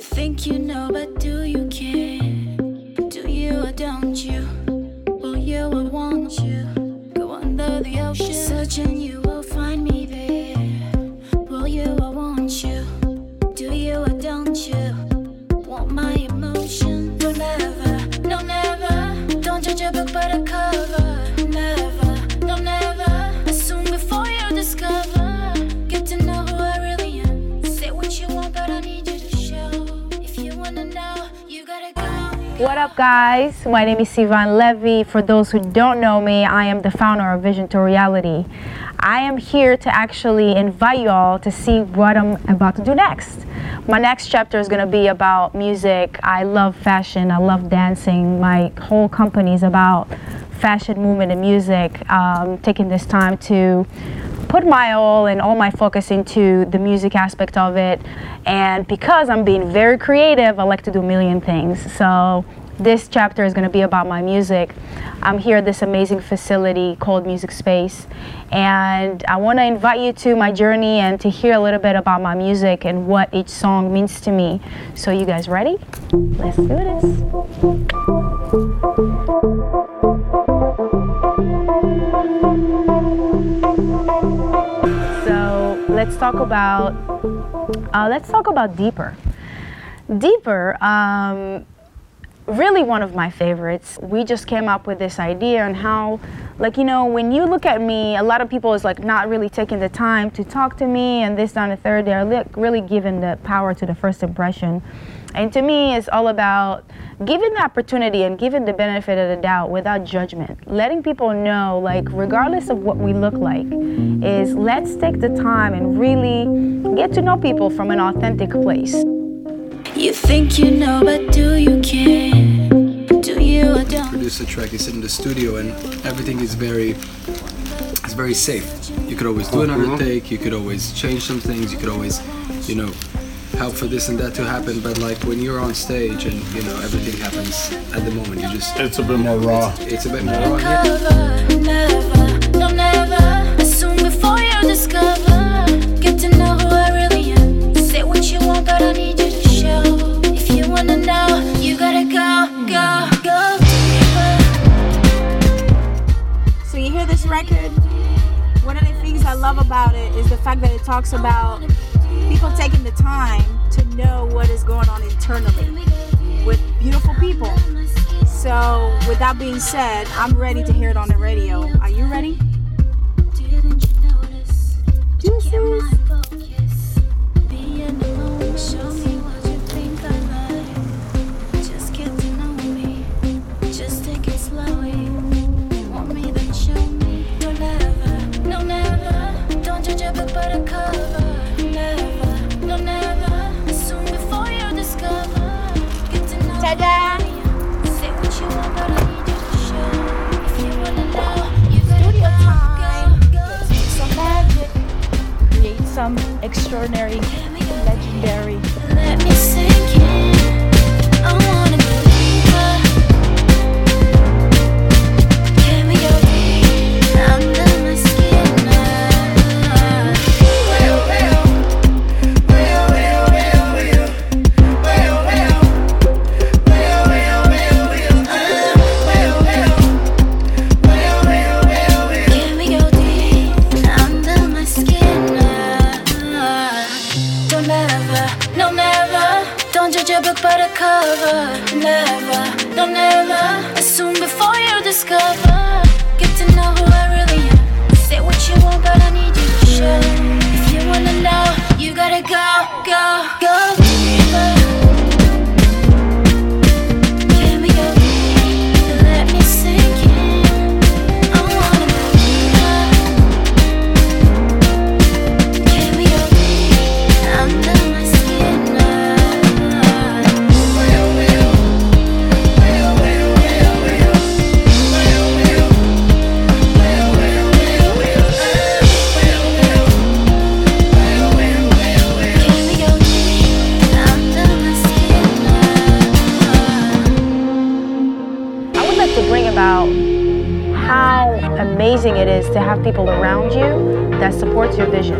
Think you know, but do you What up, guys? My name is Sivan Levy. For those who don't know me, I am the founder of Vision to Reality. I am here to actually invite you all to see what I'm about to do next. My next chapter is going to be about music. I love fashion, I love dancing. My whole company is about fashion movement and music. Um, taking this time to put my all and all my focus into the music aspect of it. And because I'm being very creative, I like to do a million things. So this chapter is going to be about my music. I'm here at this amazing facility called Music Space, and I want to invite you to my journey and to hear a little bit about my music and what each song means to me. So, you guys ready? Let's do this. Let's talk about uh, let's talk about deeper. Deeper. Um, really one of my favorites. We just came up with this idea on how, like, you know, when you look at me, a lot of people is like not really taking the time to talk to me and this, down the third. They're like really giving the power to the first impression. And to me, it's all about giving the opportunity and giving the benefit of the doubt without judgment. Letting people know, like, regardless of what we look like, is let's take the time and really get to know people from an authentic place. You think you know, but do you care? Do you or don't? produce a track, you sit in the studio and everything is very it's very safe. You could always do uh-huh. another take, you could always change some things, you could always, you know, help for this and that to happen. But like when you're on stage and you know everything happens at the moment, you just It's a bit more raw. it's a bit more raw. yeah. Cover, never, no, never. Assume before you discover. One of the things I love about it is the fact that it talks about people taking the time to know what is going on internally with beautiful people. So with that being said, I'm ready to hear it on the radio. Are you ready? Didn't extraordinary, legendary. Book by the cover. Never, no never. Assume before you discover. Get to know who I really am. Say what you want, but I need you to show. If you wanna know, you gotta go, go, go amazing it is to have people around you that supports your vision.